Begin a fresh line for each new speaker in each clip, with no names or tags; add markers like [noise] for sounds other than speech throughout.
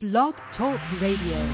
Blog Talk Radio.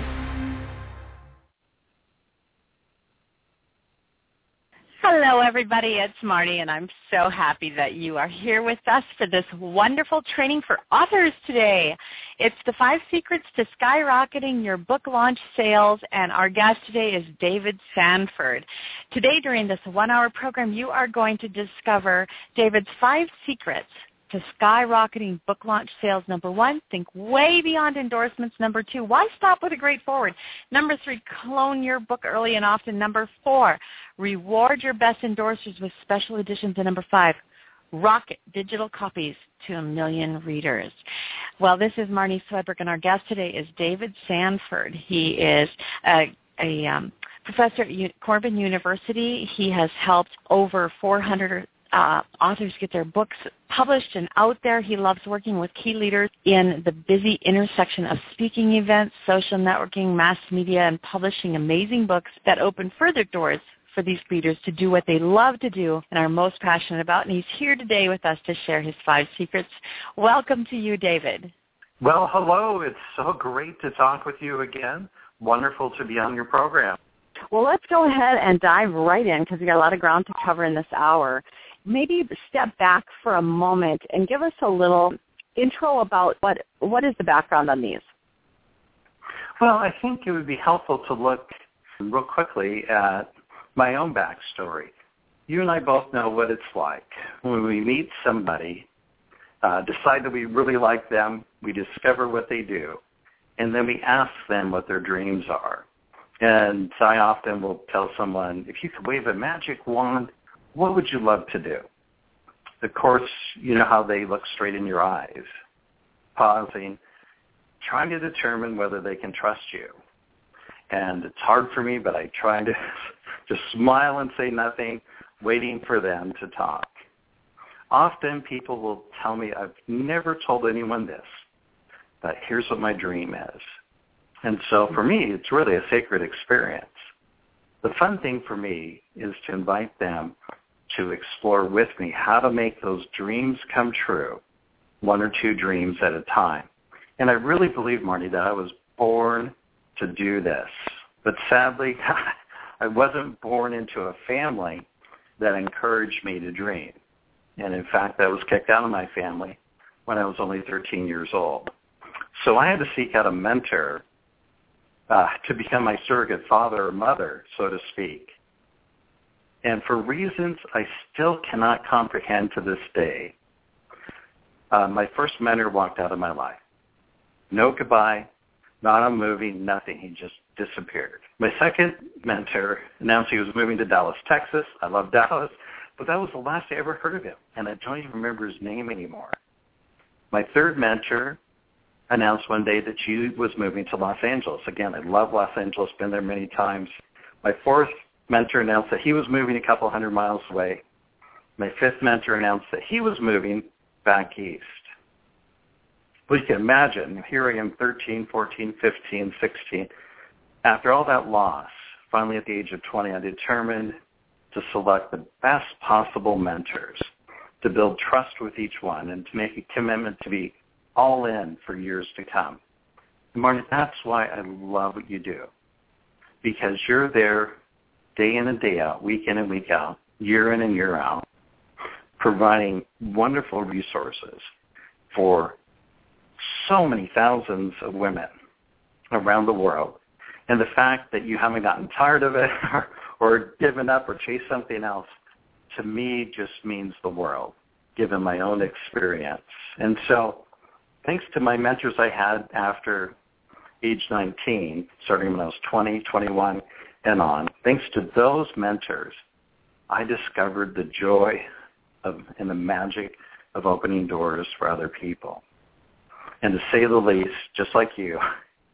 Hello, everybody. It's Marnie, and I'm so happy that you are here with us for this wonderful training for authors today. It's the five secrets to skyrocketing your book launch sales, and our guest today is David Sanford. Today, during this one-hour program, you are going to discover David's five secrets to skyrocketing book launch sales. Number one, think way beyond endorsements. Number two, why stop with a great foreword? Number three, clone your book early and often. Number four, reward your best endorsers with special editions. And number five, rocket digital copies to a million readers. Well, this is Marnie Swedberg, and our guest today is David Sanford. He is a, a um, professor at Corban University. He has helped over 400 uh, authors get their books published and out there. He loves working with key leaders in the busy intersection of speaking events, social networking, mass media, and publishing amazing books that open further doors for these leaders to do what they love to do and are most passionate about. And he's here today with us to share his five secrets. Welcome to you, David.
Well, hello. It's so great to talk with you again. Wonderful to be on your program.
Well, let's go ahead and dive right in because we got a lot of ground to cover in this hour maybe step back for a moment and give us a little intro about what what is the background on these.
Well, I think it would be helpful to look real quickly at my own backstory. You and I both know what it's like when we meet somebody, uh, decide that we really like them, we discover what they do, and then we ask them what their dreams are. And I often will tell someone, if you could wave a magic wand what would you love to do? Of course, you know how they look straight in your eyes, pausing, trying to determine whether they can trust you. And it's hard for me, but I try to [laughs] just smile and say nothing, waiting for them to talk. Often people will tell me, I've never told anyone this, but here's what my dream is. And so for me, it's really a sacred experience. The fun thing for me is to invite them to explore with me how to make those dreams come true, one or two dreams at a time. And I really believe, Marnie, that I was born to do this. But sadly, [laughs] I wasn't born into a family that encouraged me to dream. And in fact, I was kicked out of my family when I was only 13 years old. So I had to seek out a mentor uh, to become my surrogate father or mother, so to speak. And for reasons I still cannot comprehend to this day, uh, my first mentor walked out of my life. No goodbye, not a movie, nothing. He just disappeared. My second [laughs] mentor announced he was moving to Dallas, Texas. I love Dallas, but that was the last I ever heard of him, and I don't even remember his name anymore. My third mentor announced one day that she was moving to Los Angeles. Again, I love Los Angeles, been there many times. My fourth mentor announced that he was moving a couple hundred miles away. My fifth mentor announced that he was moving back east. Well, you can imagine, here I am 13, 14, 15, 16. After all that loss, finally at the age of 20, I determined to select the best possible mentors, to build trust with each one, and to make a commitment to be all in for years to come. And Marnie, that's why I love what you do, because you're there day in and day out, week in and week out, year in and year out, providing wonderful resources for so many thousands of women around the world. And the fact that you haven't gotten tired of it [laughs] or, or given up or chased something else, to me just means the world, given my own experience. And so thanks to my mentors I had after age 19, starting when I was 20, 21, and on, thanks to those mentors, I discovered the joy of and the magic of opening doors for other people. And to say the least, just like you,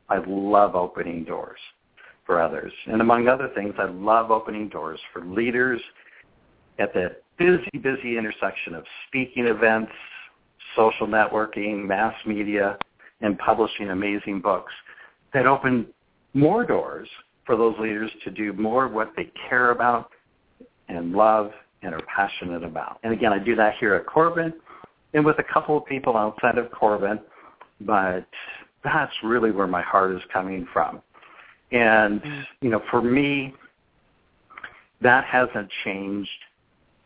I love opening doors for others. And among other things, I love opening doors for leaders at the busy, busy intersection of speaking events, social networking, mass media, and publishing amazing books that open more doors for those leaders to do more of what they care about and love and are passionate about. And again, I do that here at Corban and with a couple of people outside of Corban, but that's really where my heart is coming from. And, mm-hmm. you know, for me, that hasn't changed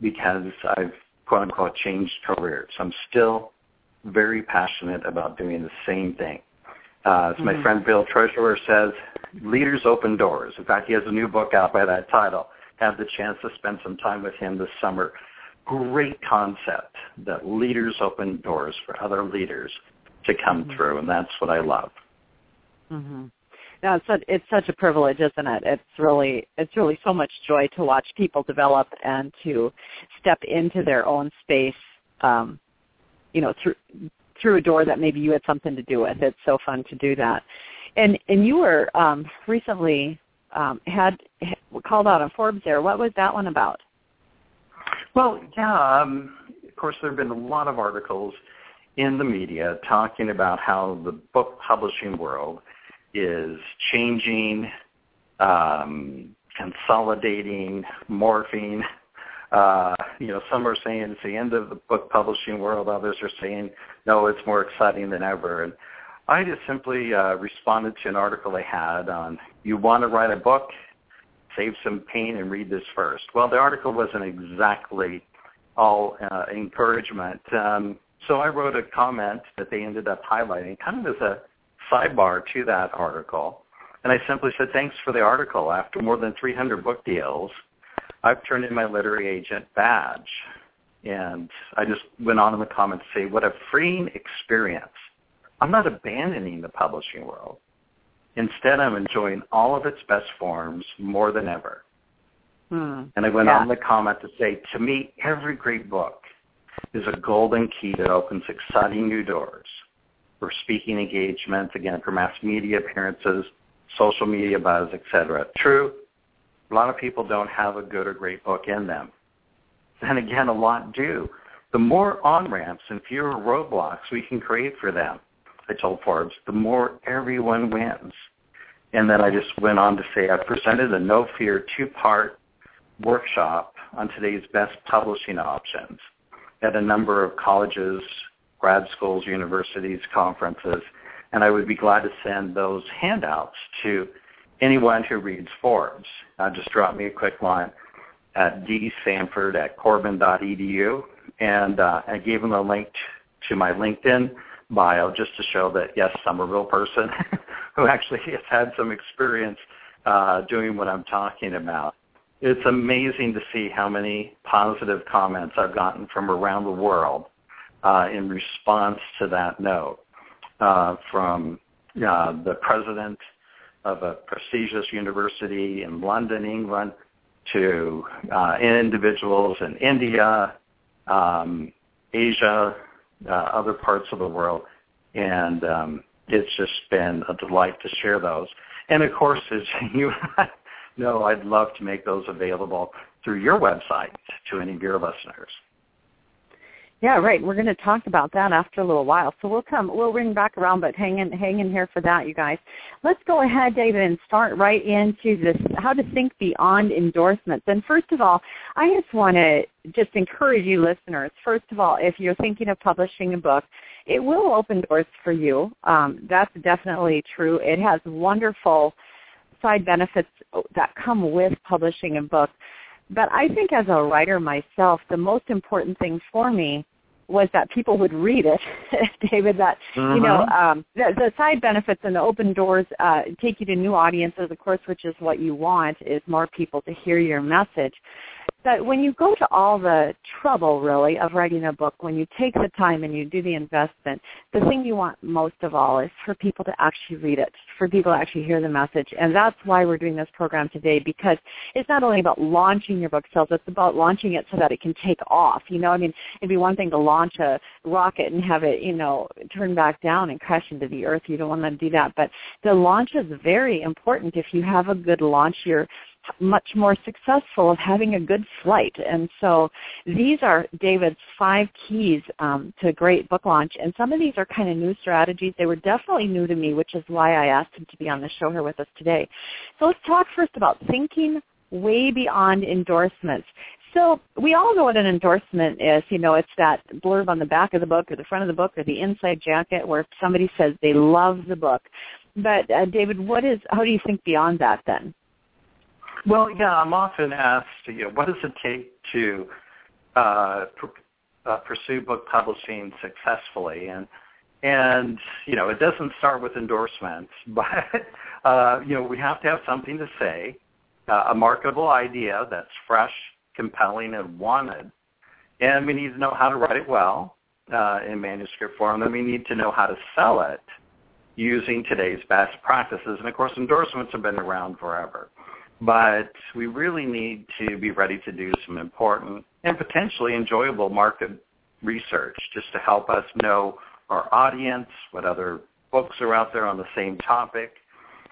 because I've quote unquote changed careers. I'm still very passionate about doing the same thing. Uh, as mm-hmm. my friend Bill Treasurer says, leaders open doors. In fact, he has a new book out by that title. Had the chance to spend some time with him this summer. Great concept that leaders open doors for other leaders to come mm-hmm. through, and that's what I love.
Mm-hmm. No, it's such, it's such a privilege, isn't it? It's really it's really so much joy to watch people develop and to step into their own space. Um, you know, through through a door that maybe you had something to do with. It's so fun to do that. And and you were um, recently um, had called out on Forbes there. What was that one about?
Well, yeah, um, of course there have been a lot of articles in the media talking about how the book publishing world is changing, um, consolidating, morphing. Uh, you know, some are saying it's the end of the book publishing world. Others are saying, no, it's more exciting than ever. And I just simply uh, responded to an article I had on, you want to write a book? Save some pain and read this first. Well, the article wasn't exactly all uh, encouragement. Um, so I wrote a comment that they ended up highlighting, kind of as a sidebar to that article. And I simply said, thanks for the article. After more than 300 book deals, I've turned in my literary agent badge. And I just went on in the comments to say, what a freeing experience. I'm not abandoning the publishing world. Instead, I'm enjoying all of its best forms more than ever. Hmm. And I went yeah. on the comment to say, to me, every great book is a golden key that opens exciting new doors for speaking engagements, again, for mass media appearances, social media buzz, etc. True, a lot of people don't have a good or great book in them. Then again, a lot do. The more on-ramps and fewer roadblocks we can create for them, I told Forbes, the more everyone wins. And then I just went on to say I presented a no fear two-part workshop on today's best publishing options at a number of colleges, grad schools, universities, conferences, and I would be glad to send those handouts to anyone who reads Forbes. Just drop me a quick line at dsanford at corban.edu, and uh, I gave them a link to my LinkedIn bio just to show that, yes, I'm a real person [laughs] who actually has had some experience uh, doing what I'm talking about. It's amazing to see how many positive comments I've gotten from around the world uh, in response to that note uh, from uh, the president of a prestigious university in London, England, to uh, individuals in India, um, Asia, uh, other parts of the world, and um, it's just been a delight to share those. And of course, as [laughs] you know, I'd love to make those available through your website to any of your listeners.
Yeah, right. We're going to talk about that after a little while. So we'll come, we'll ring back around, but hang in, hang in here for that, you guys. Let's go ahead, David, and start right into this, how to think beyond endorsements. And first of all, I just want to just encourage you listeners. First of all, if you're thinking of publishing a book, it will open doors for you. Um, that's definitely true. It has wonderful side benefits that come with publishing a book. But I think as a writer myself, the most important thing for me was that people would read it, [laughs] David. That you know, uh-huh. um, the, the side benefits and the open doors uh, take you to new audiences, of course, which is what you want is more people to hear your message that when you go to all the trouble really of writing a book, when you take the time and you do the investment, the thing you want most of all is for people to actually read it, for people to actually hear the message. And that's why we're doing this program today because it's not only about launching your book sales, it's about launching it so that it can take off. You know, I mean, it'd be one thing to launch a rocket and have it, you know, turn back down and crash into the earth. You don't want to do that. But the launch is very important. If you have a good launch, you're much more successful of having a good flight. And so these are David's five keys um, to a great book launch. And some of these are kind of new strategies. They were definitely new to me, which is why I asked him to be on the show here with us today. So let's talk first about thinking way beyond endorsements. So we all know what an endorsement is. You know, it's that blurb on the back of the book or the front of the book or the inside jacket where somebody says they love the book. But uh, David, what is? How do you think beyond that then?
Well, yeah, I'm often asked, you know, what does it take to uh, pr- uh, pursue book publishing successfully? And and you know, it doesn't start with endorsements, [laughs] but uh, you know, we have to have something to say, uh, a marketable idea that's fresh, compelling, and wanted, and we need to know how to write it well uh, in manuscript form. And we need to know how to sell it using today's best practices. And of course, endorsements have been around forever. But we really need to be ready to do some important and potentially enjoyable market research just to help us know our audience, what other books are out there on the same topic.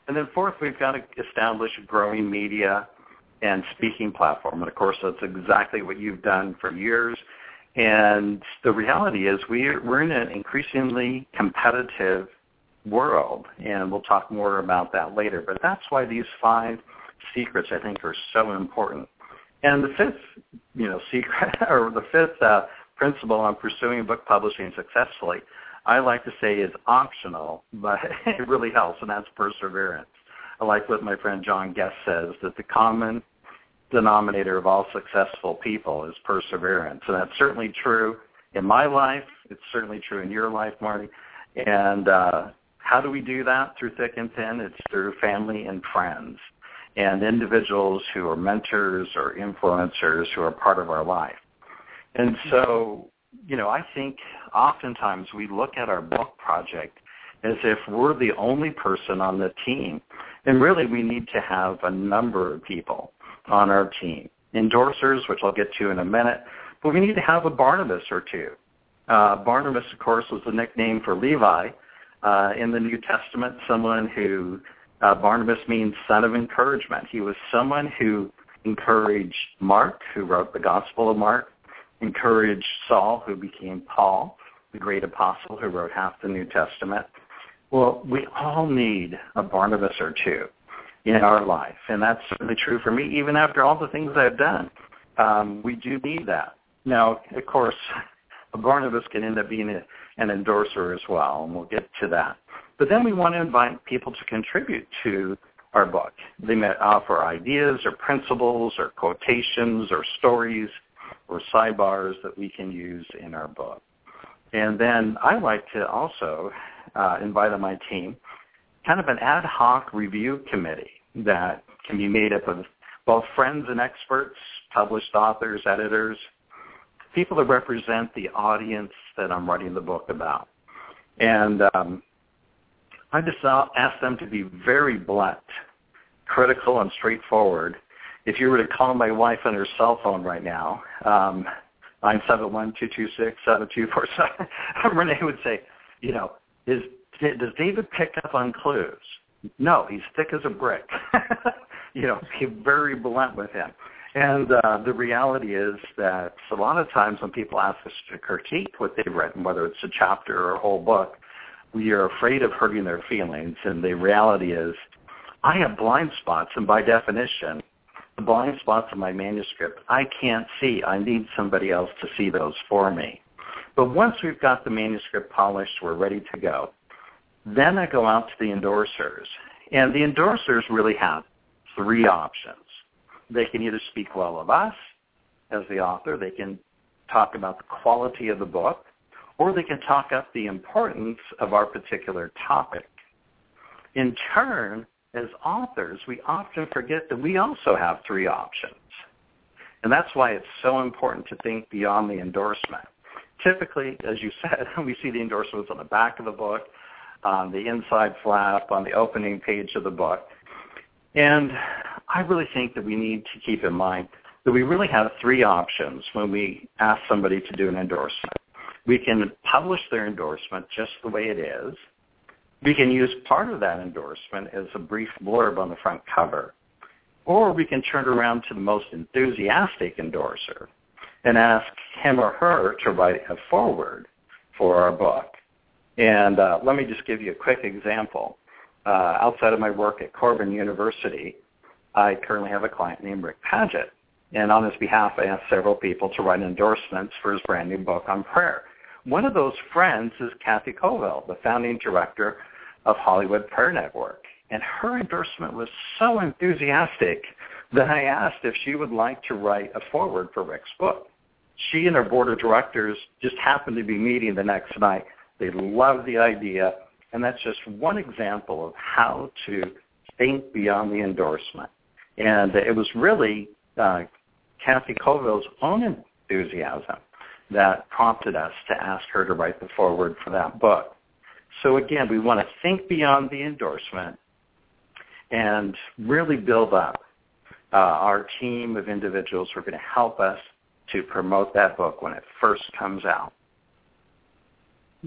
And then fourth, we've got to establish a growing media and speaking platform. And of course, that's exactly what you've done for years. And the reality is we're, we're in an increasingly competitive world, and we'll talk more about that later. But that's why these five secrets, I think, are so important. And the fifth, you know, secret, [laughs] or the fifth uh, principle on pursuing book publishing successfully, I like to say is optional, [laughs] but it really helps, and that's perseverance. I like what my friend John Guest says, that the common denominator of all successful people is perseverance. And that's certainly true in my life. It's certainly true in your life, Marnie. And uh, how do we do that through thick and thin? It's through family and friends and individuals who are mentors or influencers who are part of our life. And so, you know, I think oftentimes we look at our book project as if we're the only person on the team. And really we need to have a number of people on our team. Endorsers, which I'll get to in a minute, but we need to have a Barnabas or two. Uh, Barnabas, of course, was the nickname for Levi uh, in the New Testament, someone who uh, Barnabas means son of encouragement. He was someone who encouraged Mark, who wrote the Gospel of Mark, encouraged Saul, who became Paul, the great apostle who wrote half the New Testament. Well, we all need a Barnabas or two in our life, and that's certainly true for me. Even after all the things I've done, um, we do need that. Now, of course, [laughs] a Barnabas can end up being a, an endorser as well, and we'll get to that. But then we want to invite people to contribute to our book. They may offer ideas or principles or quotations or stories or sidebars that we can use in our book. And then I like to also uh, invite on my team kind of an ad hoc review committee that can be made up of both friends and experts, published authors, editors, people that represent the audience that I'm writing the book about. And um, I just ask them to be very blunt, critical, and straightforward. If you were to call my wife on her cell phone right now, um, 971-226-7247, [laughs] Renee would say, you know, is, does David pick up on clues? No, he's thick as a brick. [laughs] you know, be very blunt with him. And uh, the reality is that a lot of times when people ask us to critique what they've written, whether it's a chapter or a whole book, we are afraid of hurting their feelings. And the reality is, I have blind spots, and by definition, the blind spots in my manuscript, I can't see. I need somebody else to see those for me. But once we've got the manuscript polished, we're ready to go. Then I go out to the endorsers. And the endorsers really have three options. They can either speak well of us as the author, they can talk about the quality of the book, or they can talk up the importance of our particular topic. In turn, as authors, we often forget that we also have three options. And that's why it's so important to think beyond the endorsement. Typically, as you said, [laughs] we see the endorsements on the back of the book, on the inside flap, on the opening page of the book. And I really think that we need to keep in mind that we really have three options when we ask somebody to do an endorsement. We can publish their endorsement just the way it is. We can use part of that endorsement as a brief blurb on the front cover. Or we can turn around to the most enthusiastic endorser and ask him or her to write a foreword for our book. And uh, let me just give you a quick example. Uh, outside of my work at Corban University, I currently have a client named Rick Paget. And on his behalf, I asked several people to write endorsements for his brand new book on prayer. One of those friends is Kathy Covell, the founding director of Hollywood Prayer Network. And her endorsement was so enthusiastic that I asked if she would like to write a foreword for Rick's book. She and her board of directors just happened to be meeting the next night. They loved the idea, and that's just one example of how to think beyond the endorsement. And it was really uh, Kathy Covell's own enthusiasm that prompted us to ask her to write the foreword for that book. So again, we want to think beyond the endorsement and really build up uh, our team of individuals who are going to help us to promote that book when it first comes out.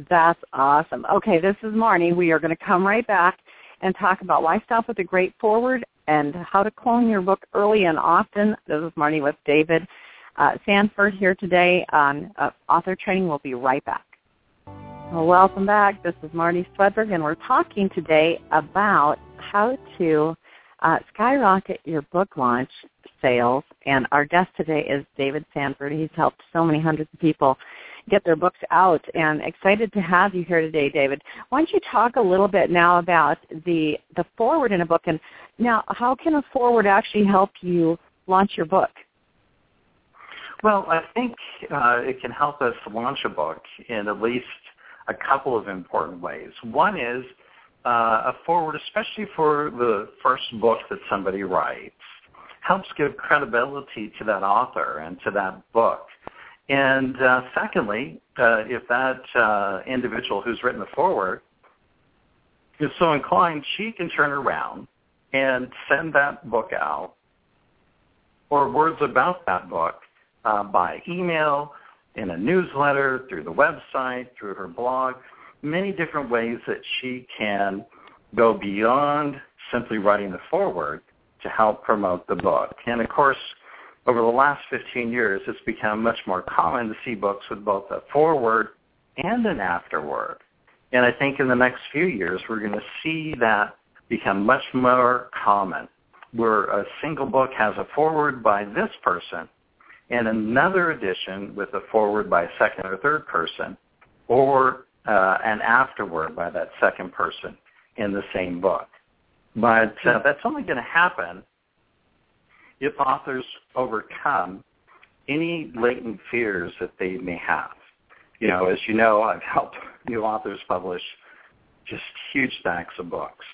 That's awesome. Okay, this is Marnie. We are going to come right back and talk about why stop with a great foreword and how to clone your book early and often. This is Marnie with David uh, Sanford here today on uh, author training. We'll be right back. Well, welcome back. This is Marnie Swedberg, and we're talking today about how to uh, skyrocket your book launch sales. And our guest today is David Sanford. He's helped so many hundreds of people get their books out, and excited to have you here today, David. Why don't you talk a little bit now about the the foreword in a book, and now how can a foreword actually help you launch your book?
Well, I think uh, it can help us launch a book in at least a couple of important ways. One is uh, a foreword, especially for the first book that somebody writes, helps give credibility to that author and to that book. And uh, secondly, uh, if that uh, individual who's written the foreword is so inclined, she can turn around and send that book out or words about that book uh, by email, in a newsletter, through the website, through her blog, many different ways that she can go beyond simply writing the foreword to help promote the book. And of course, over the last 15 years, it's become much more common to see books with both a foreword and an afterword. And I think in the next few years, we're going to see that become much more common, where a single book has a foreword by this person and another edition with a foreword by a second or third person, or uh, an afterword by that second person in the same book. But uh, that's only going to happen if authors overcome any latent fears that they may have. You know, as you know, I've helped [laughs] new authors publish just huge stacks of books.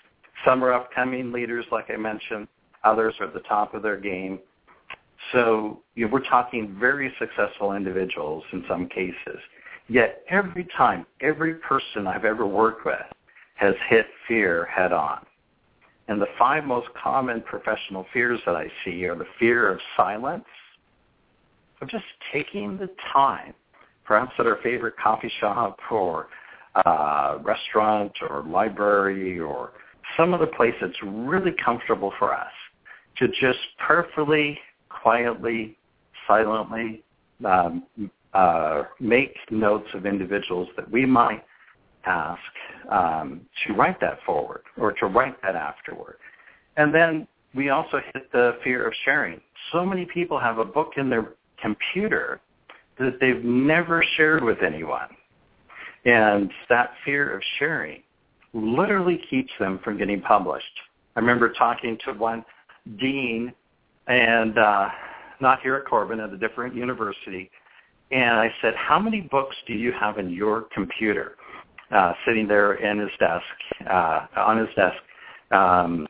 Some are upcoming leaders, like I mentioned. Others are at the top of their game. So you know, we're talking very successful individuals in some cases. Yet every time, every person I've ever worked with has hit fear head on. And the five most common professional fears that I see are the fear of silence, of just taking the time, perhaps at our favorite coffee shop or uh, restaurant or library or some other place that's really comfortable for us to just perfectly quietly, silently um, uh, make notes of individuals that we might ask um, to write that foreword or to write that afterword. And then we also hit the fear of sharing. So many people have a book in their computer that they've never shared with anyone. And that fear of sharing literally keeps them from getting published. I remember talking to one dean and uh, not here at Corban, at a different university. And I said, how many books do you have in your computer? Uh, sitting there in his desk, uh, on his desk, um,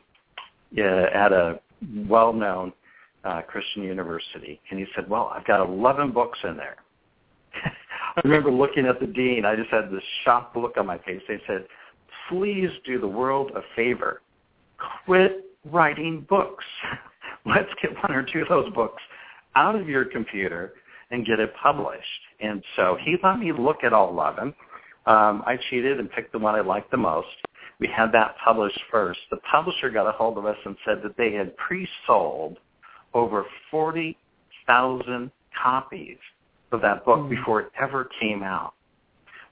at a well-known uh, Christian university. And he said, well, I've got 11 books in there. [laughs] I remember looking at the dean. I just had this shocked look on my face. They said, please do the world a favor. Quit writing books. [laughs] [laughs] let's get one or two of those books out of your computer and get it published. And so he let me look at all 11. Um, I cheated and picked the one I liked the most. We had that published first. The publisher got a hold of us and said that they had pre-sold over 40,000 copies of that book mm. before it ever came out.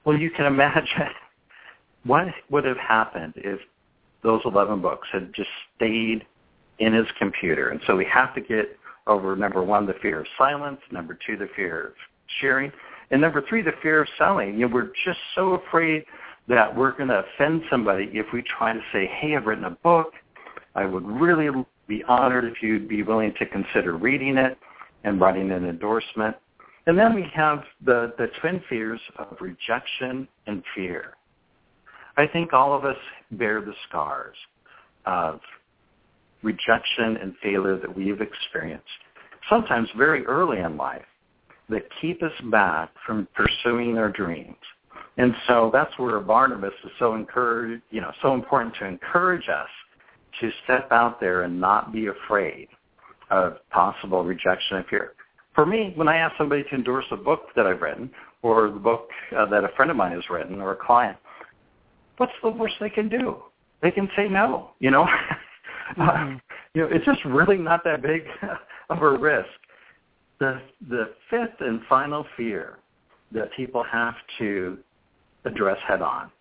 Well, you can imagine [laughs] what would have happened if those 11 books had just stayed in his computer. And so we have to get over number one, the fear of silence, number two, the fear of sharing, and number three, the fear of selling. You know, we're just so afraid that we're going to offend somebody if we try to say, hey, I've written a book. I would really be honored if you'd be willing to consider reading it and writing an endorsement. And then we have the, the twin fears of rejection and fear. I think all of us bear the scars of rejection and failure that we have experienced, sometimes very early in life, that keep us back from pursuing our dreams. And so that's where Barnabas is so encouraged, you know, so important to encourage us to step out there and not be afraid of possible rejection and fear. For me, when I ask somebody to endorse a book that I've written or the book uh, that a friend of mine has written or a client, what's the worst they can do? They can say no, you know? [laughs] Mm-hmm. uh, you know, it's just really not that big [laughs] of a risk. The the fifth and final fear that people have to address head on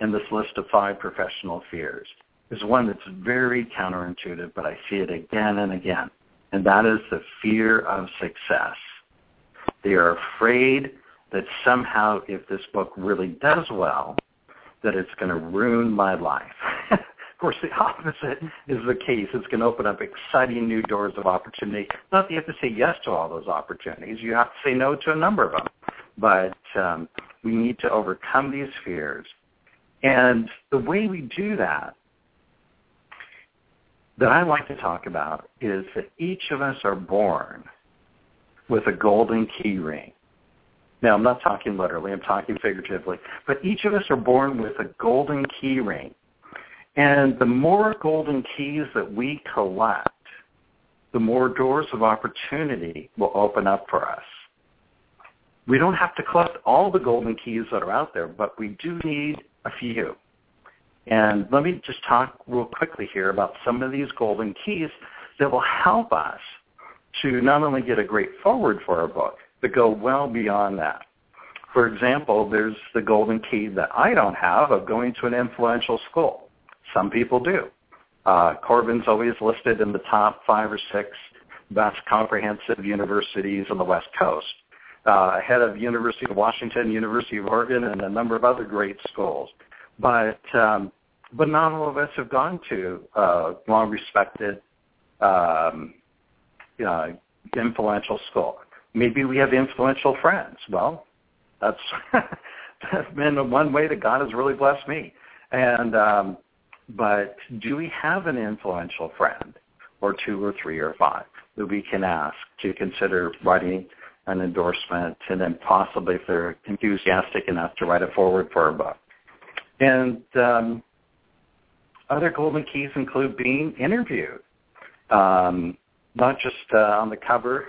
in this list of five professional fears is one that's very counterintuitive, but I see it again and again, and that is the fear of success. They are afraid that somehow if this book really does well, that it's going to ruin my life. [laughs] of course, the [laughs] opposite is the case. It's going to open up exciting new doors of opportunity. Not that you have to say yes to all those opportunities. You have to say no to a number of them. But um, we need to overcome these fears. And the way we do that, that I like to talk about, is that each of us are born with a golden key ring. Now, I'm not talking literally, I'm talking figuratively. But each of us are born with a golden key ring. And the more golden keys that we collect, the more doors of opportunity will open up for us. We don't have to collect all the golden keys that are out there, but we do need a few. And let me just talk real quickly here about some of these golden keys that will help us to not only get a great foreword for our book, but go well beyond that. For example, there's the golden key that I don't have of going to an influential school. Some people do. Uh, Corban's always listed in the top five or six best comprehensive universities on the West Coast uh, head of University of Washington, University of Oregon, and a number of other great schools. But um, but not all of us have gone to uh, long-respected, um, uh, influential school. Maybe we have influential friends. Well, that's [laughs] that's been one way that God has really blessed me. And um, but do we have an influential friend, or two, or three, or five that we can ask to consider writing an endorsement, and then possibly if they're enthusiastic enough to write a foreword for a book. And um, other golden keys include being interviewed, um, not just uh, on the cover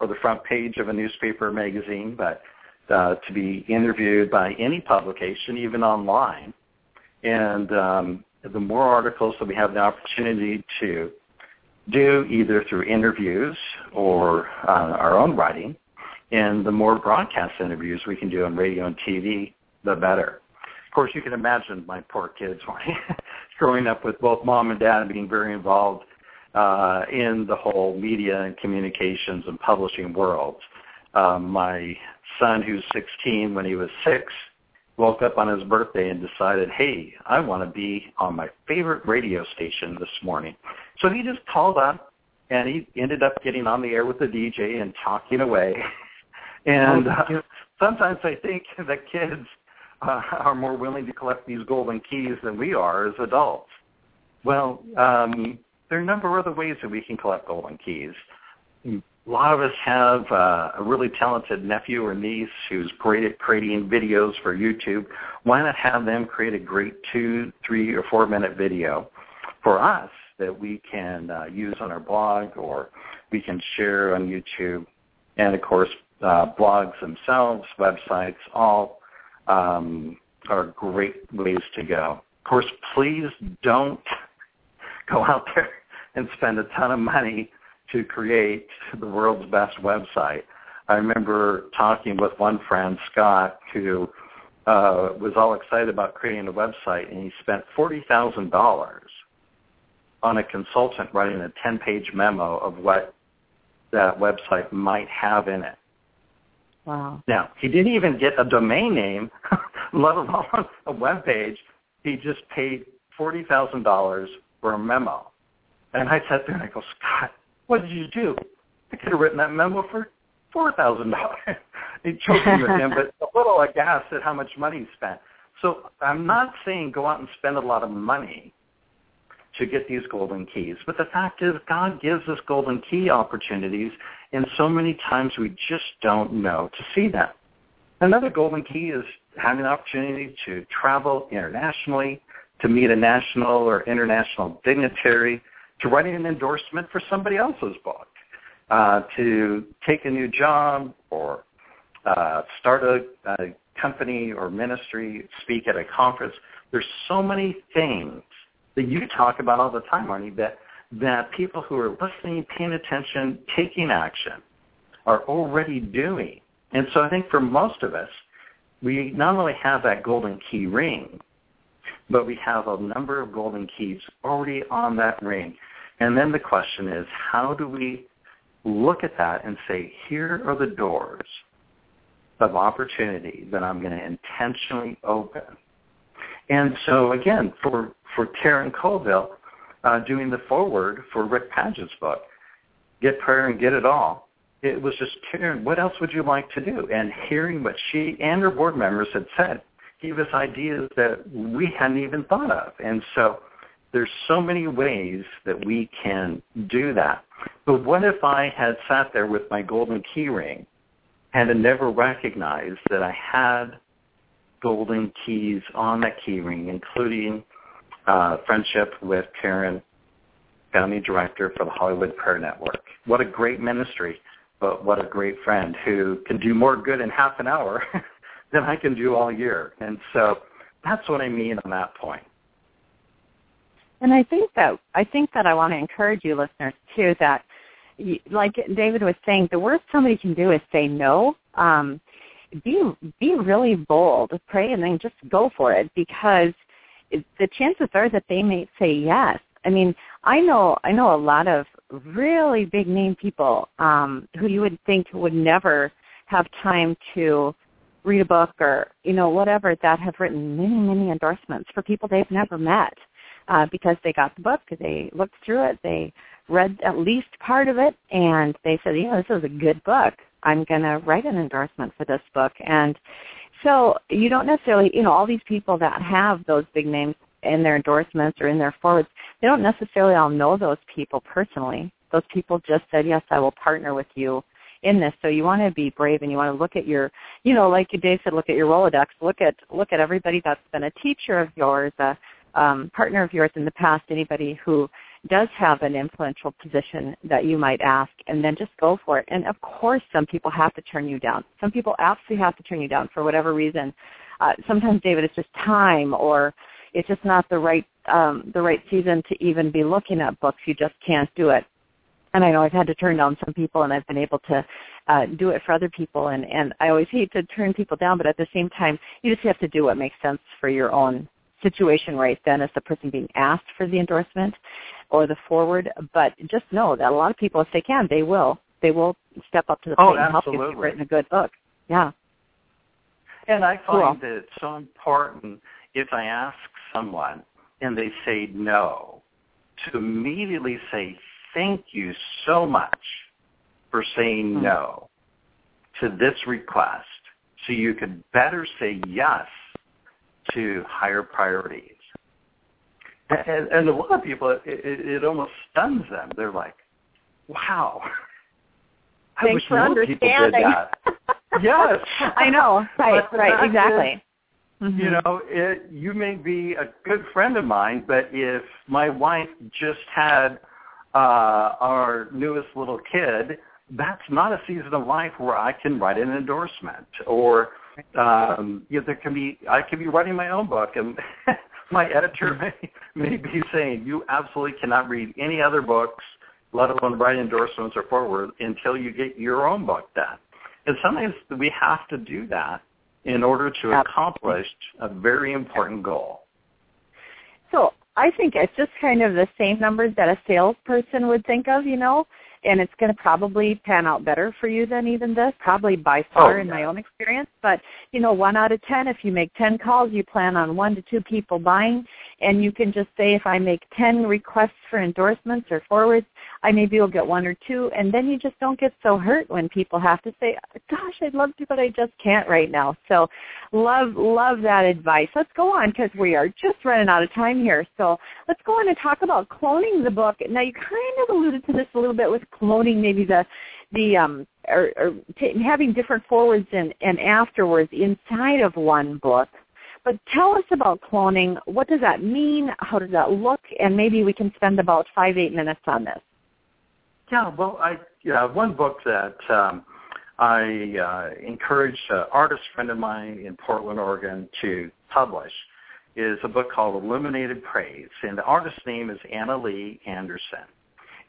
or the front page of a newspaper or magazine, but uh, to be interviewed by any publication, even online. And um, the more articles that we have the opportunity to do, either through interviews or uh, our own writing, and the more broadcast interviews we can do on radio and TV, the better. Of course, you can imagine my poor kids [laughs] growing up with both mom and dad being very involved uh, in the whole media and communications and publishing worlds. Um, my son, who's 16, when he was six, woke up on his birthday and decided, hey, I want to be on my favorite radio station this morning. So he just called up and he ended up getting on the air with the DJ and talking away. [laughs] And uh, sometimes I think that kids uh, are more willing to collect these golden keys than we are as adults. Well, um, there are a number of other ways that we can collect golden keys. A lot of us have uh, a really talented nephew or niece who's great at creating videos for YouTube. Why not have them create a great two, three, or four minute video for us that we can uh, use on our blog or we can share on YouTube and of course uh, blogs themselves, websites, all um, are great ways to go. Of course, please don't go out there and spend a ton of money to create the world's best website. I remember talking with one friend, Scott, who uh, was all excited about creating a website, and he spent forty thousand dollars on a consultant writing a ten-page memo of what that website might have in it.
Wow.
Now, he didn't even get a domain name, [laughs] let alone a web page. He just paid $40,000 for a memo. And I sat there and I go, Scott, what did you do? I could have written that memo for $4,000. he [laughs] joking with him, but a little aghast at how much money he spent. So I'm not saying go out and spend a lot of money to get these golden keys. But the fact is God gives us golden key opportunities and so many times we just don't know to see them. Another golden key is having the opportunity to travel internationally, to meet a national or international dignitary, to writing an endorsement for somebody else's book, uh, to take a new job or uh, start a, a company or ministry, speak at a conference. There's so many things that you talk about all the time, Marnie, that, that people who are listening, paying attention, taking action are already doing. And so I think for most of us, we not only have that golden key ring, but we have a number of golden keys already on that ring. And then the question is, how do we look at that and say, here are the doors of opportunity that I'm going to intentionally open. And so again, for, for Karen Covell, uh, doing the foreword for Rick Paget's book, Get Prayer and Get It All, it was just, Karen, what else would you like to do? And hearing what she and her board members had said gave us ideas that we hadn't even thought of. And so there's so many ways that we can do that. But what if I had sat there with my golden key ring and had never recognized that I had golden keys on that key ring, including uh, friendship with Karen, founding director for the Hollywood Prayer Network. What a great ministry, but what a great friend who can do more good in half an hour [laughs] than I can do all year. And so that's what I mean on that point.
And I think that I think that I want to encourage you listeners too that like David was saying, the worst somebody can do is say no. Um, be be really bold, pray, and then just go for it because the chances are that they may say yes. I mean, I know I know a lot of really big name people um, who you would think would never have time to read a book or you know whatever that have written many many endorsements for people they've never met uh, because they got the book, they looked through it, they read at least part of it, and they said, you know, this is a good book. I'm going to write an endorsement for this book." And so you don't necessarily, you know, all these people that have those big names in their endorsements or in their forewords, they don't necessarily all know those people personally. Those people just said, "Yes, I will partner with you." in this. So you want to be brave and you want to look at your, you know, like Dave said, look at your Rolodex. Look at look at everybody that's been a teacher of yours, a um, partner of yours in the past, anybody who does have an influential position that you might ask, and then just go for it. And of course, some people have to turn you down. Some people absolutely have to turn you down for whatever reason. Uh, sometimes, David, it's just time, or it's just not the right um, the right season to even be looking at books. You just can't do it. And I know I've had to turn down some people, and I've been able to uh, do it for other people. And and I always hate to turn people down, but at the same time, you just have to do what makes sense for your own situation right then as the person being asked for the endorsement or the foreword. But just know that a lot of people, if they can, they will. They will step up to the
oh,
plate and help you if you've written a good book. Yeah.
And I find cool. that it's so important if I ask someone and they say no, to immediately say thank you so much for saying mm-hmm. no to this request so you can better say yes to higher priorities. And, and a lot of people, it, it, almost stuns them. They're like, wow. I
Thanks
wish
for
more
understanding.
people did that. yes. [laughs]
I know. [laughs] Right, right, exactly.
Is, mm-hmm. You know, it, you may be a good friend of mine, but if my wife just had uh, our newest little kid, that's not a season of life where I can write an endorsement or um, you know, there can be I could be writing my own book, and [laughs] my editor may may be saying you absolutely cannot read any other books, let alone write endorsements or foreword until you get your own book done. And sometimes we have to do that in order to accomplish a very important goal.
So I think it's just kind of the same numbers that a salesperson would think of, you know. And it's going to probably pan out better for you than even this, probably by oh, far
oh,
in
yeah.
my own experience. But you know, one out of ten, if you make ten calls, you plan on one to two people buying, and you can just say, if I make ten requests for endorsements or forewords, I maybe will get one or two, and then you just don't get so hurt when people have to say, "Gosh, I'd love to, but I just can't right now." So, love love that advice. Let's go on because we are just running out of time here. So let's go on and talk about cloning the book. Now you kind of alluded to this a little bit with cloning, maybe the the um or, or t- having different forewords and, and afterwords inside of one book. But tell us about cloning. What does that mean? How does that look? And maybe we can spend about five eight minutes on this.
Yeah, well, I yeah, one book that um, I uh, encouraged an artist friend of mine in Portland, Oregon, to publish is a book called Illuminated Praise, and the artist's name is Anna Lee Anderson,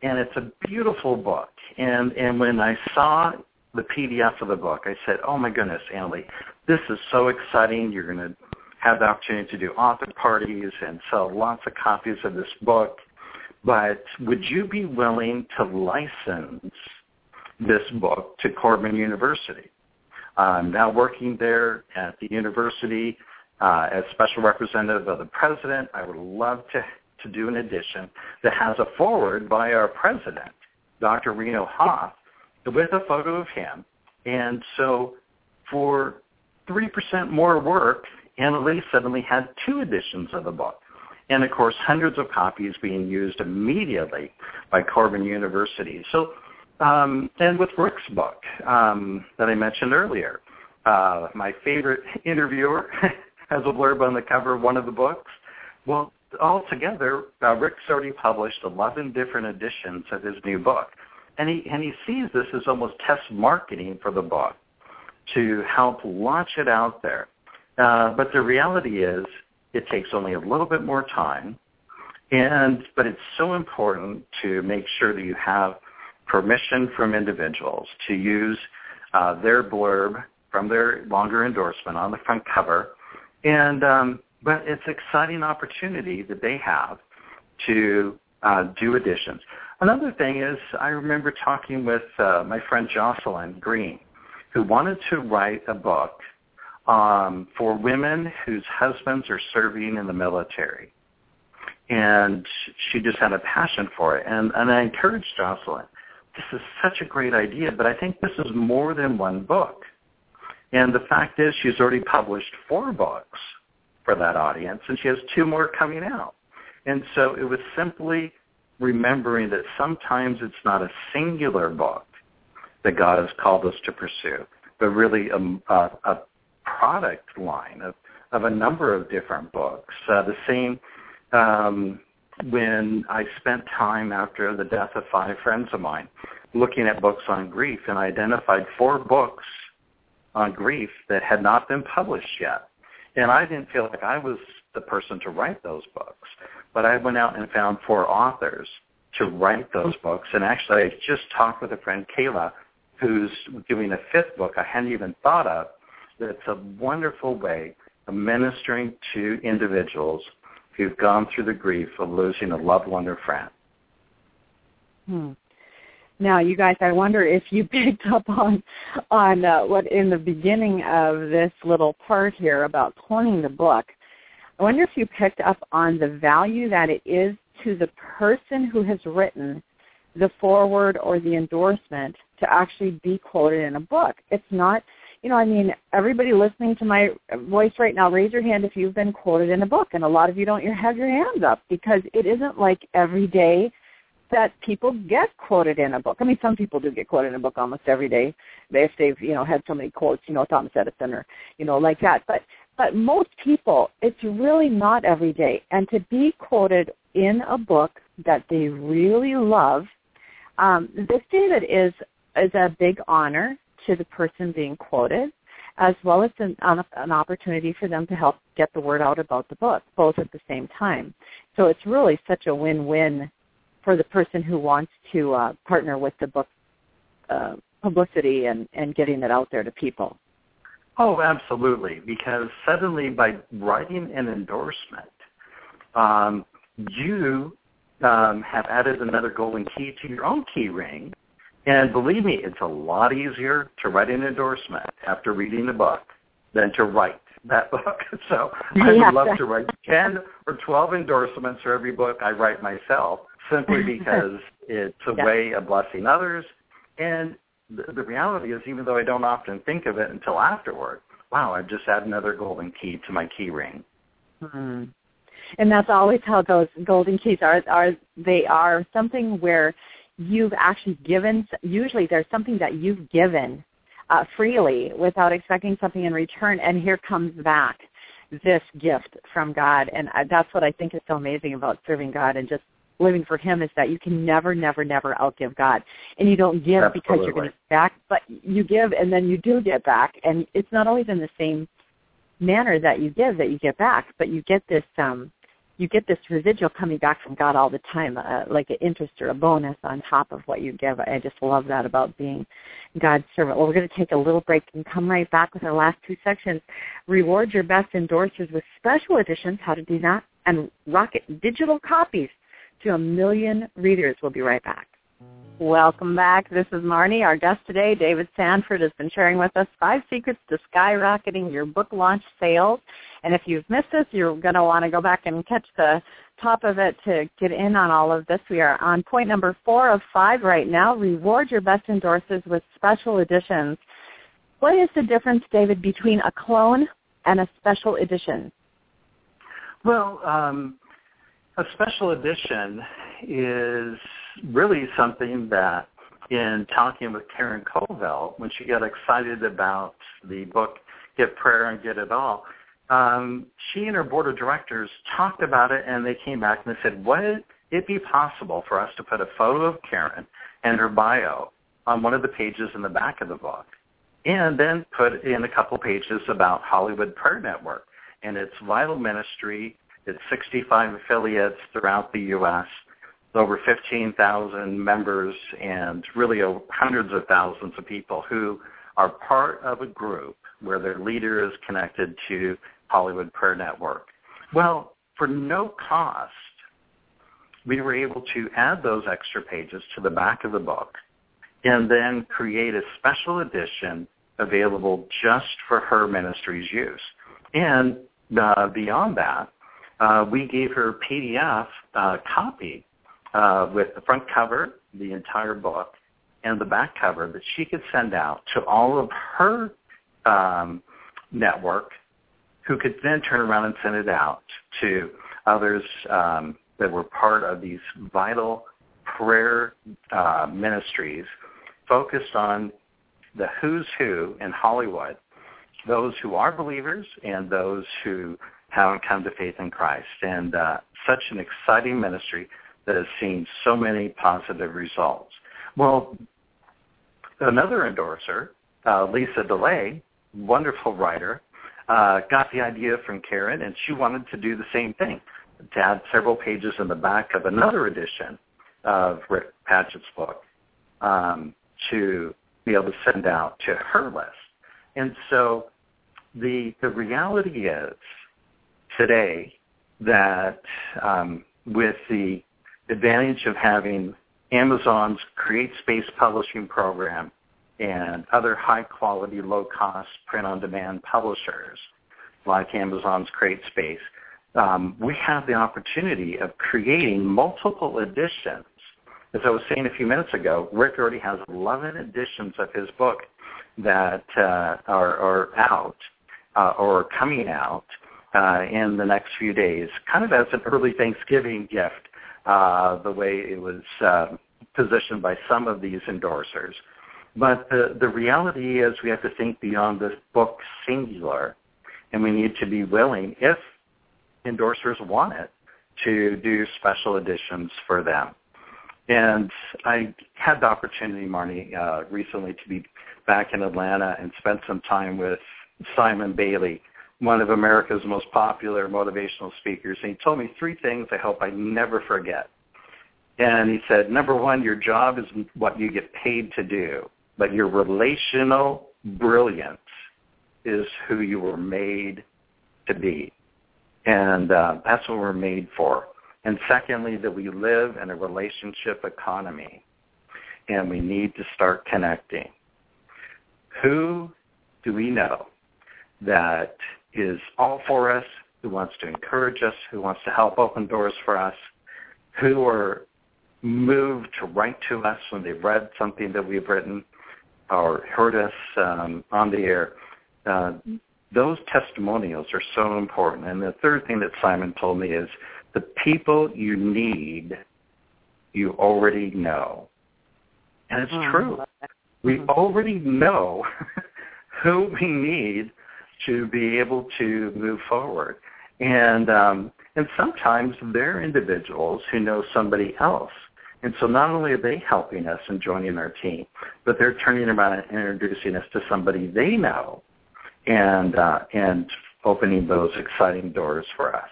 and it's a beautiful book. And and when I saw the PDF of the book, I said, "Oh my goodness, Anna Lee, this is so exciting! You're going to have the opportunity to do author parties and sell lots of copies of this book." but would you be willing to license this book to Corban University? I'm now working there at the university uh, as special representative of the president. I would love to, to do an edition that has a foreword by our president, Dr. Reno Hoff, with a photo of him. And so for 3% more work, Anna Lee suddenly had two editions of the book and of course hundreds of copies being used immediately by Corban University. So, um, and with Rick's book um, that I mentioned earlier, uh, my favorite [laughs] interviewer [laughs] has a blurb on the cover of one of the books. Well, altogether, uh, Rick's already published 11 different editions of his new book, and he and he sees this as almost test marketing for the book to help launch it out there. Uh, but the reality is, it takes only a little bit more time, and but it's so important to make sure that you have permission from individuals to use uh, their blurb from their longer endorsement on the front cover, and um, but it's an exciting opportunity that they have to uh, do additions. Another thing is I remember talking with uh, my friend Jocelyn Green, who wanted to write a book um, for women whose husbands are serving in the military. And she just had a passion for it. And, and I encouraged Jocelyn, this is such a great idea, but I think this is more than one book. And the fact is she's already published four books for that audience, and she has two more coming out. And so it was simply remembering that sometimes it's not a singular book that God has called us to pursue, but really a, a, a product line of, of a number of different books. Uh, the same um, when I spent time after the death of five friends of mine looking at books on grief and I identified four books on grief that had not been published yet. And I didn't feel like I was the person to write those books, but I went out and found four authors to write those books. And actually, I just talked with a friend, Kayla, who's doing a fifth book I hadn't even thought of that's a wonderful way of ministering to individuals who've gone through the grief of losing a loved one or friend.
Hmm. Now, you guys, I wonder if you [laughs] picked up on on uh, what in the beginning of this little part here about cloning the book. I wonder if you picked up on the value that it is to the person who has written the foreword or the endorsement to actually be quoted in a book. It's not you know, I mean, everybody listening to my voice right now, raise your hand if you've been quoted in a book. And a lot of you don't have your hands up because it isn't like every day that people get quoted in a book. I mean, some people do get quoted in a book almost every day if they've, you know, had so many quotes, you know, Thomas Edison or, you know, like that. But but most people, it's really not every day. And to be quoted in a book that they really love, um, this David is is a big honor to the person being quoted, as well as an, an opportunity for them to help get the word out about the book, both at the same time. So it's really such a win-win for the person who wants to uh, partner with the book uh, publicity and, and getting it out there to people.
Oh, absolutely. Because suddenly, by writing an endorsement, um, you um, have added another golden key to your own key ring And believe me, it's a lot easier to write an endorsement after reading the book than to write that [laughs] book. So I would love to write 10 or 12 endorsements for every book I write myself simply [laughs] because it's a yeah. way of blessing others. And the, the reality is, even though I don't often think of it until afterward, wow, I've just added another golden key to my key ring.
Mm-hmm. And that's always how those golden keys are. Are they are something where you've actually given. Usually, there's something that you've given uh, freely without expecting something in return, and here comes back this gift from God. And uh, that's what I think is so amazing about serving God and just living for Him is that you can never, never, never outgive God. And you don't give
Absolutely.
because you're going to get back, but you give and then you do get back. And it's not always in the same manner that you give that you get back, but you get this um you get this residual coming back from God all the time, uh, like an interest or a bonus on top of what you give. I just love that about being God's servant. Well, we're going to take a little break and come right back with our last two sections. Reward your best endorsers with special editions, how to do that, and rocket digital copies to a million readers. We'll be right back. Welcome back. This is Marnie. Our guest today, David Sanford, has been sharing with us five secrets to skyrocketing your book launch sales. And if you've missed this, you're going to want to go back and catch the top of it to get in on all of this. We are on point number four of five right now. Reward your best endorsers with special editions. What is the difference, David, between a clone and a special edition?
Well, um, a special edition is really something that in talking with Karen Covell, when she got excited about the book Get Prayer and Get It All, um, she and her board of directors talked about it and they came back and they said, would it be possible for us to put a photo of Karen and her bio on one of the pages in the back of the book and then put in a couple pages about Hollywood Prayer Network and its vital ministry, its 65 affiliates throughout the U.S., over 15,000 members and really hundreds of thousands of people who are part of a group where their leader is connected to Hollywood Prayer Network. Well, for no cost, we were able to add those extra pages to the back of the book and then create a special edition available just for her ministry's use. And uh, beyond that, uh, we gave her a PDF uh, copy uh, with the front cover, the entire book, and the back cover that she could send out to all of her um, network who could then turn around and send it out to others um, that were part of these vital prayer uh, ministries focused on the who's who in Hollywood, those who are believers and those who haven't come to faith in Christ. And uh, such an exciting ministry that has seen so many positive results. Well, another endorser, uh, Lisa DeLay, wonderful writer, uh, got the idea from Karen, and she wanted to do the same thing, to add several pages in the back of another edition of Rick Padgett's book um, to be able to send out to her list. And so the the reality is today that um, with the advantage of having Amazon's Create Space publishing program and other high-quality, low-cost print-on-demand publishers like Amazon's Create Space, um, we have the opportunity of creating multiple editions. As I was saying a few minutes ago, Rick already has 11 editions of his book that uh, are, are out uh, or coming out uh, in the next few days, kind of as an early Thanksgiving gift uh, the way it was uh, positioned by some of these endorsers. But the, the reality is we have to think beyond this book singular, and we need to be willing, if endorsers want it, to do special editions for them. And I had the opportunity, Marnie, uh, recently to be back in Atlanta and spent some time with Simon Bailey, one of America's most popular motivational speakers, and he told me three things I hope I never forget. And he said, number one, your job is what you get paid to do, but your relational brilliance is who you were made to be. And uh, that's what we're made for. And secondly, that we live in a relationship economy. and we need to start connecting. Who do we know that is all for us, who wants to encourage us, who wants to help open doors for us, who are moved to write to us when they've read something that we've written or heard us um, on the air. Uh, those testimonials are so important. And the third thing that Simon told me is the people you need, you already know. And it's
Mm,
true. We
Mhm.
already know [laughs] who we need to be able to move forward. And um, and sometimes they're individuals who know somebody else. And so not only are they helping us and joining our team, but they're turning around and introducing us to somebody they know and uh, and opening those exciting doors for us.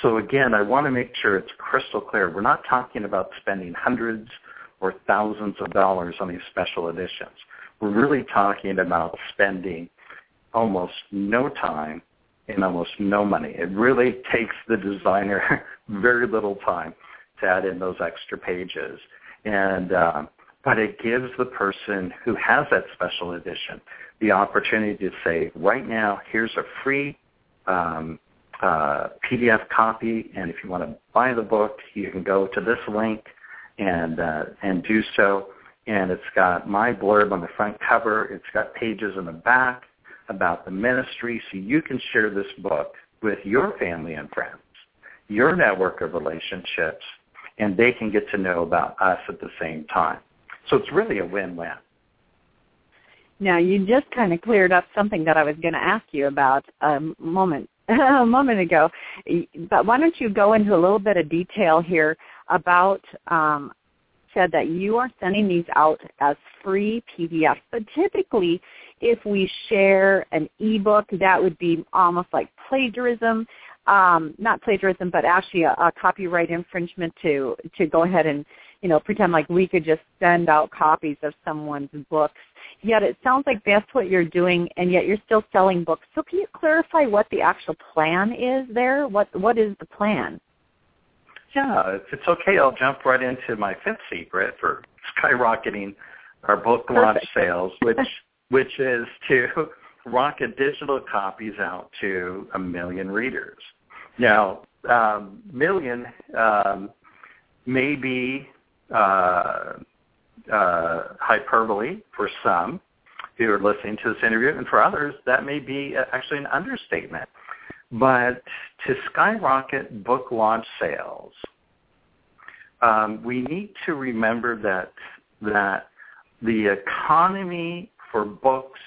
So again, I want to make sure it's crystal clear. We're not talking about spending hundreds or thousands of dollars on these special editions. We're really talking about spending almost no time and almost no money. It really takes the designer [laughs] very little time to add in those extra pages. And uh, but it gives the person who has that special edition the opportunity to say, right now, here's a free um, uh, PDF copy, and if you want to buy the book, you can go to this link and uh, and do so. And it's got my blurb on the front cover. It's got pages in the back about the ministry, so you can share this book with your family and friends, your network of relationships, and they can get to know about us at the same time. So it's really a win-win.
Now you just kind of cleared up something that I was going to ask you about a moment [laughs] a moment ago. But why don't you go into a little bit of detail here about um, said that you are sending these out as free PDFs, but typically if we share an ebook, that would be almost like plagiarism. Um, not plagiarism, but actually a, a copyright infringement to to go ahead and you know pretend like we could just send out copies of someone's books yet it sounds like that's what you're doing and yet you're still selling books. So can you clarify what the actual plan is there? What what is the plan?
Yeah, if it's okay, I'll jump right into my fifth secret for skyrocketing our book launch sales, which [laughs] which is to [laughs] rocket digital copies out to a million readers. Now, um, million um, may be uh, uh, hyperbole for some who are listening to this interview, and for others, that may be uh, actually an understatement. But to skyrocket book launch sales, um, we need to remember that that the economy for books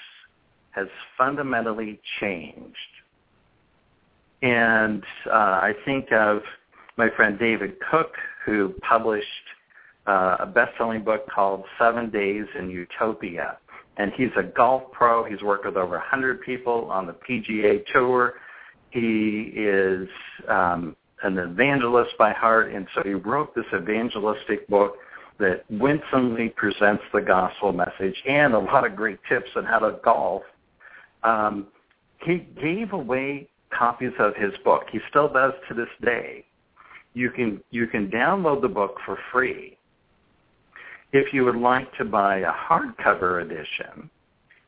has fundamentally changed. And uh, I think of my friend David Cook, who published uh, a best-selling book called Seven Days in Utopia. And he's a golf pro. He's worked with over 100 people on the PGA Tour. He is um, an evangelist by heart, and so he wrote this evangelistic book that winsomely presents the gospel message and a lot of great tips on how to golf. Um, he gave away copies of his book. He still does to this day. You can you can download the book for free. If you would like to buy a hardcover edition,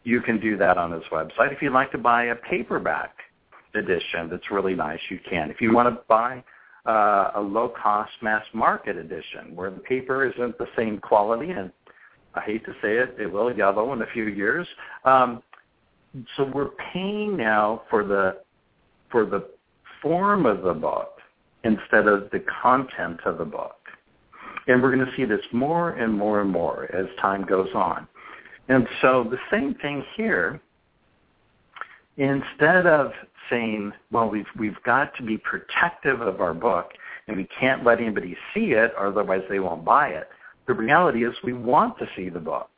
you can do that on his website. If you'd like to buy a paperback edition that's really nice, you can. If you want to buy uh, a low-cost mass market edition where the paper isn't the same quality, and I hate to say it, it will yellow in a few years. Um, so we're paying now for the for the form of the book instead of the content of the book. And we're going to see this more and more and more as time goes on. And so the same thing here, instead of saying, well, we've, we've got to be protective of our book and we can't let anybody see it or otherwise they won't buy it, the reality is we want to see the book.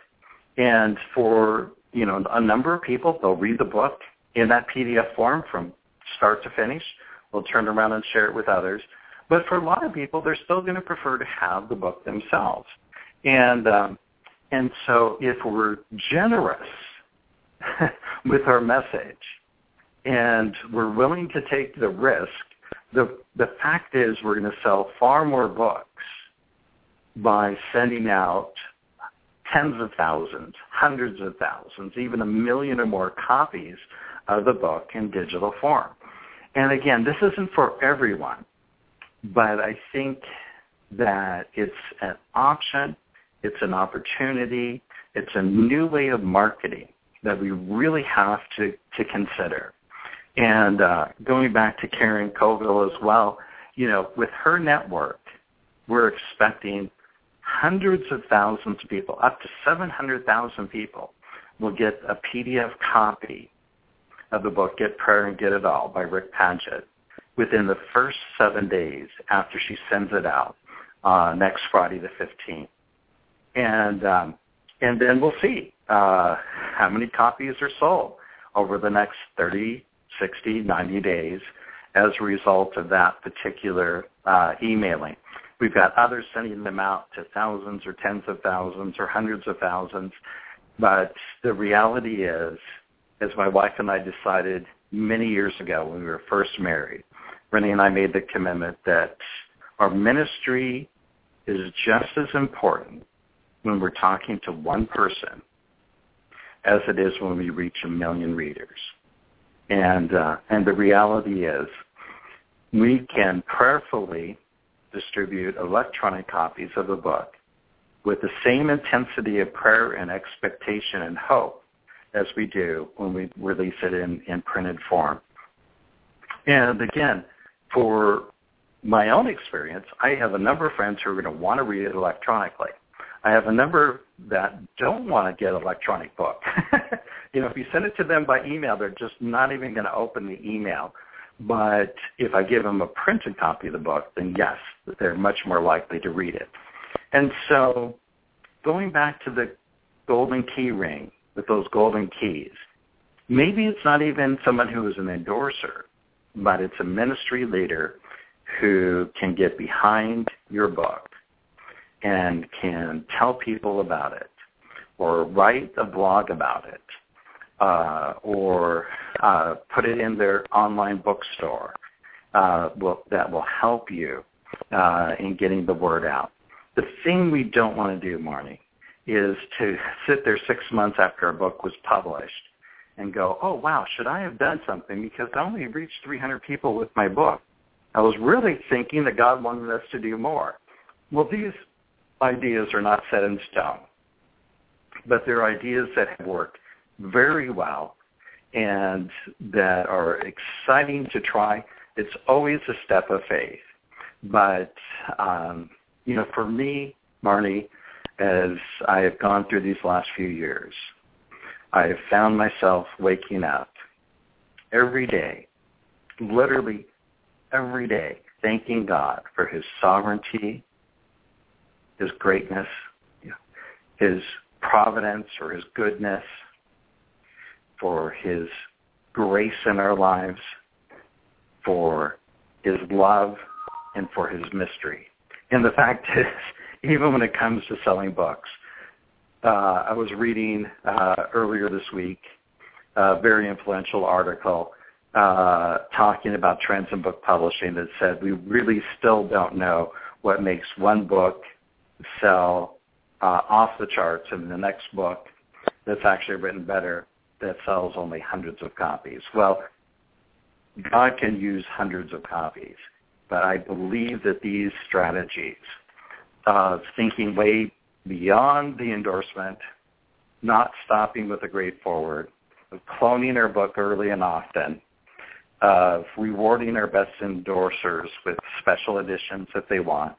And for, you know, a number of people, they'll read the book in that PDF form from start to finish. We'll turn around and share it with others. But for a lot of people, they're still going to prefer to have the book themselves. And um, and so if we're generous [laughs] with our message. And we're willing to take the risk, the the fact is we're going to sell far more books by sending out tens of thousands, hundreds of thousands, even a million or more copies of the book in digital form. And again, this isn't for everyone, but I think that it's an option, it's an opportunity, it's a new way of marketing that we really have to, to consider. And uh, going back to Karen Covell as well, you know, with her network, we're expecting hundreds of thousands of people, up to 700,000 people, will get a PDF copy of the book Get Prayer and Get It All by Rick Padgett within the first seven days after she sends it out uh, next Friday the 15th. And, um, and then we'll see uh, how many copies are sold over the next 30, 60, 90 days as a result of that particular uh, emailing. We've got others sending them out to thousands or tens of thousands or hundreds of thousands. But the reality is, as my wife and I decided many years ago when we were first married, Renee and I made the commitment that our ministry is just as important when we're talking to one person as it is when we reach a million readers. And uh, and the reality is, we can prayerfully distribute electronic copies of the book with the same intensity of prayer and expectation and hope as we do when we release it in, in printed form. And again, for my own experience, I have a number of friends who are going to want to read it electronically. I have a number that don't want to get an electronic book. [laughs] you know, if you send it to them by email, they're just not even going to open the email. But if I give them a printed copy of the book, then yes, they're much more likely to read it. And so going back to the golden key ring with those golden keys, maybe it's not even someone who is an endorser, but it's a ministry leader who can get behind your book and can tell people about it or write a blog about it uh, or uh, put it in their online bookstore uh, will, that will help you uh, in getting the word out. The thing we don't want to do, Marnie, is to sit there six months after a book was published and go, oh, wow, should I have done something? Because I only reached 300 people with my book. I was really thinking that God wanted us to do more. Well, these ideas are not set in stone, but they're ideas that have worked very well and that are exciting to try. It's always a step of faith. But, um, you know, for me, Marnie, as I have gone through these last few years, I have found myself waking up every day, literally every day, thanking God for his sovereignty, his greatness, his providence or his goodness, for his grace in our lives, for his love, and for his mystery. And the fact [laughs] is, even when it comes to selling books, uh, I was reading uh, earlier this week a very influential article uh, talking about trends in book publishing that said we really still don't know what makes one book sell uh, off the charts and the next book that's actually written better that sells only hundreds of copies. Well, God can use hundreds of copies, but I believe that these strategies of thinking way beyond the endorsement, not stopping with a great foreword, of cloning our book early and often, of rewarding our best endorsers with special editions that they want,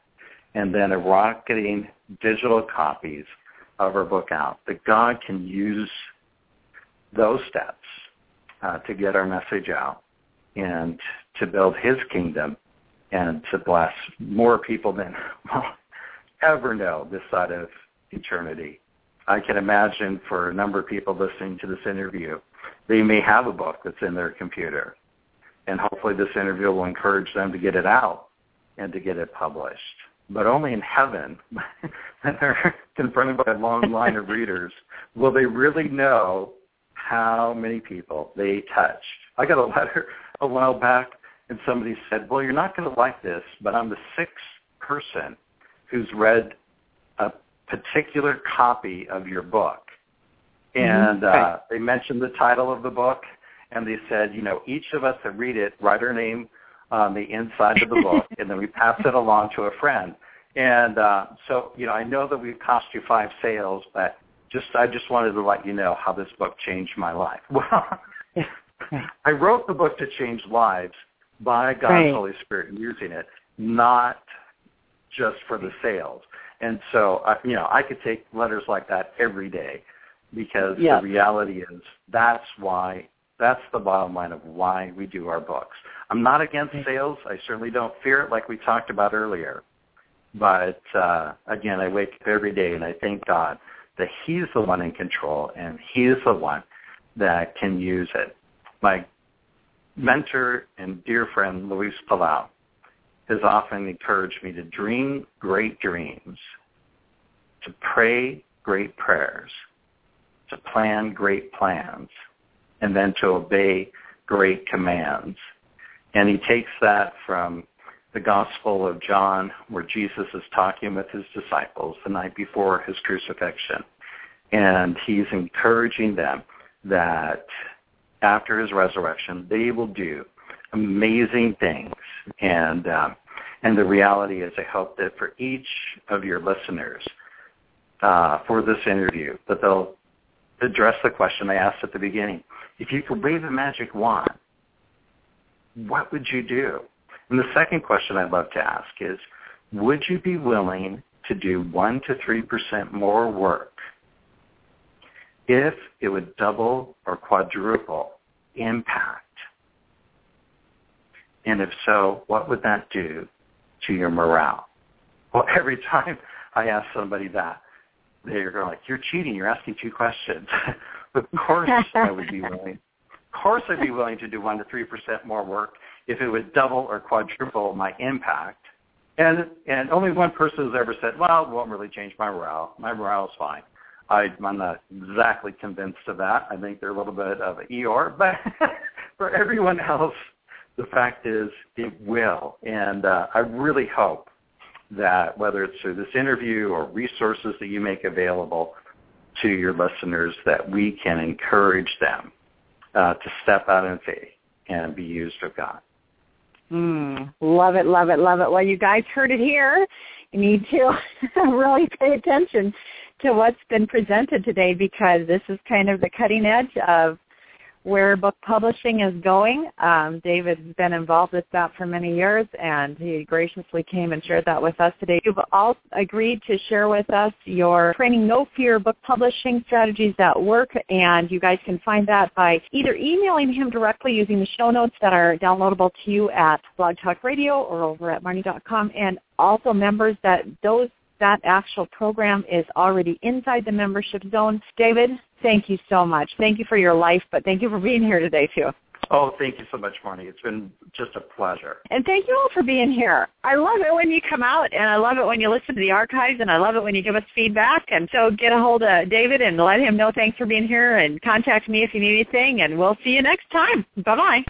and then a rocketing digital copies of our book out. That God can use those steps uh, to get our message out and to build his kingdom and to bless more people than we'll [laughs] ever know this side of eternity. I can imagine for a number of people listening to this interview, they may have a book that's in their computer. And hopefully this interview will encourage them to get it out and to get it published. But only in heaven, [laughs] when they're confronted by a long line of readers, will they really know how many people they touched. I got a letter a while back, and somebody said, well, you're not going to like this, but I'm the sixth person who's read a particular copy of your book.
Mm-hmm.
And uh, they mentioned the title of the book, and they said, you know, each of us that read it, write our name on the inside of the book, [laughs] and then we pass it along to a friend. And uh, so, you know, I know that we've cost you five sales, but just I just wanted to let you know how this book changed my life. [laughs] Well, I wrote the book to change lives by God's
Right.
Holy Spirit using it, not just for the sales. And so, uh, you know, I could take letters like that every day because
Yeah.
the reality is that's why that's the bottom line of why we do our books. I'm not against sales. I certainly don't fear it like we talked about earlier. But uh, again, I wake up every day and I thank God that He's the one in control and he's the one that can use it. My mentor and dear friend Luis Palau has often encouraged me to dream great dreams, to pray great prayers, to plan great plans, and then to obey great commands. And he takes that from the Gospel of John where Jesus is talking with his disciples the night before his crucifixion. And he's encouraging them that after his resurrection, they will do amazing things. And um, and the reality is, I hope that for each of your listeners uh, for this interview, that they'll address the question I asked at the beginning. If you could wave a magic wand, what would you do? And the second question I'd love to ask is, would you be willing to do 1 to 3% more work if it would double or quadruple impact? And if so, what would that do to your morale? Well, [laughs] every time I ask somebody that, they're like, you're cheating. You're asking two questions. [laughs] of course I would be willing. Of course I'd be willing to do 1 to 3% more work if it would double or quadruple my impact. And and only one person has ever said, well, it won't really change my morale. My morale is fine. I, I'm not exactly convinced of that. I think they're a little bit of an Eeyore, but [laughs] for everyone else, the fact is it will. And uh, I really hope that whether it's through this interview or resources that you make available to your listeners, that we can encourage them uh, to step out in faith and be used of God.
Mm, love it, love it, love it. Well, you guys heard it here. You need to really pay attention to what's been presented today because this is kind of the cutting edge of where book publishing is going. Um, David's been involved with that for many years, and he graciously came and shared that with us today. You've all agreed to share with us your training No Fear book publishing strategies that work, and you guys can find that by either emailing him directly using the show notes that are downloadable to you at Blog Talk Radio or over at Marnie.com, and also members that those that actual program is already inside the membership zone. David, thank you so much. Thank you for your life, but thank you for being here today too.
Oh, thank you so much, Marnie. It's been just a pleasure.
And thank you all for being here. I love it when you come out, and I love it when you listen to the archives, and I love it when you give us feedback. And so get a hold of David and let him know thanks for being here, and contact me if you need anything, and we'll see you next time. Bye-bye.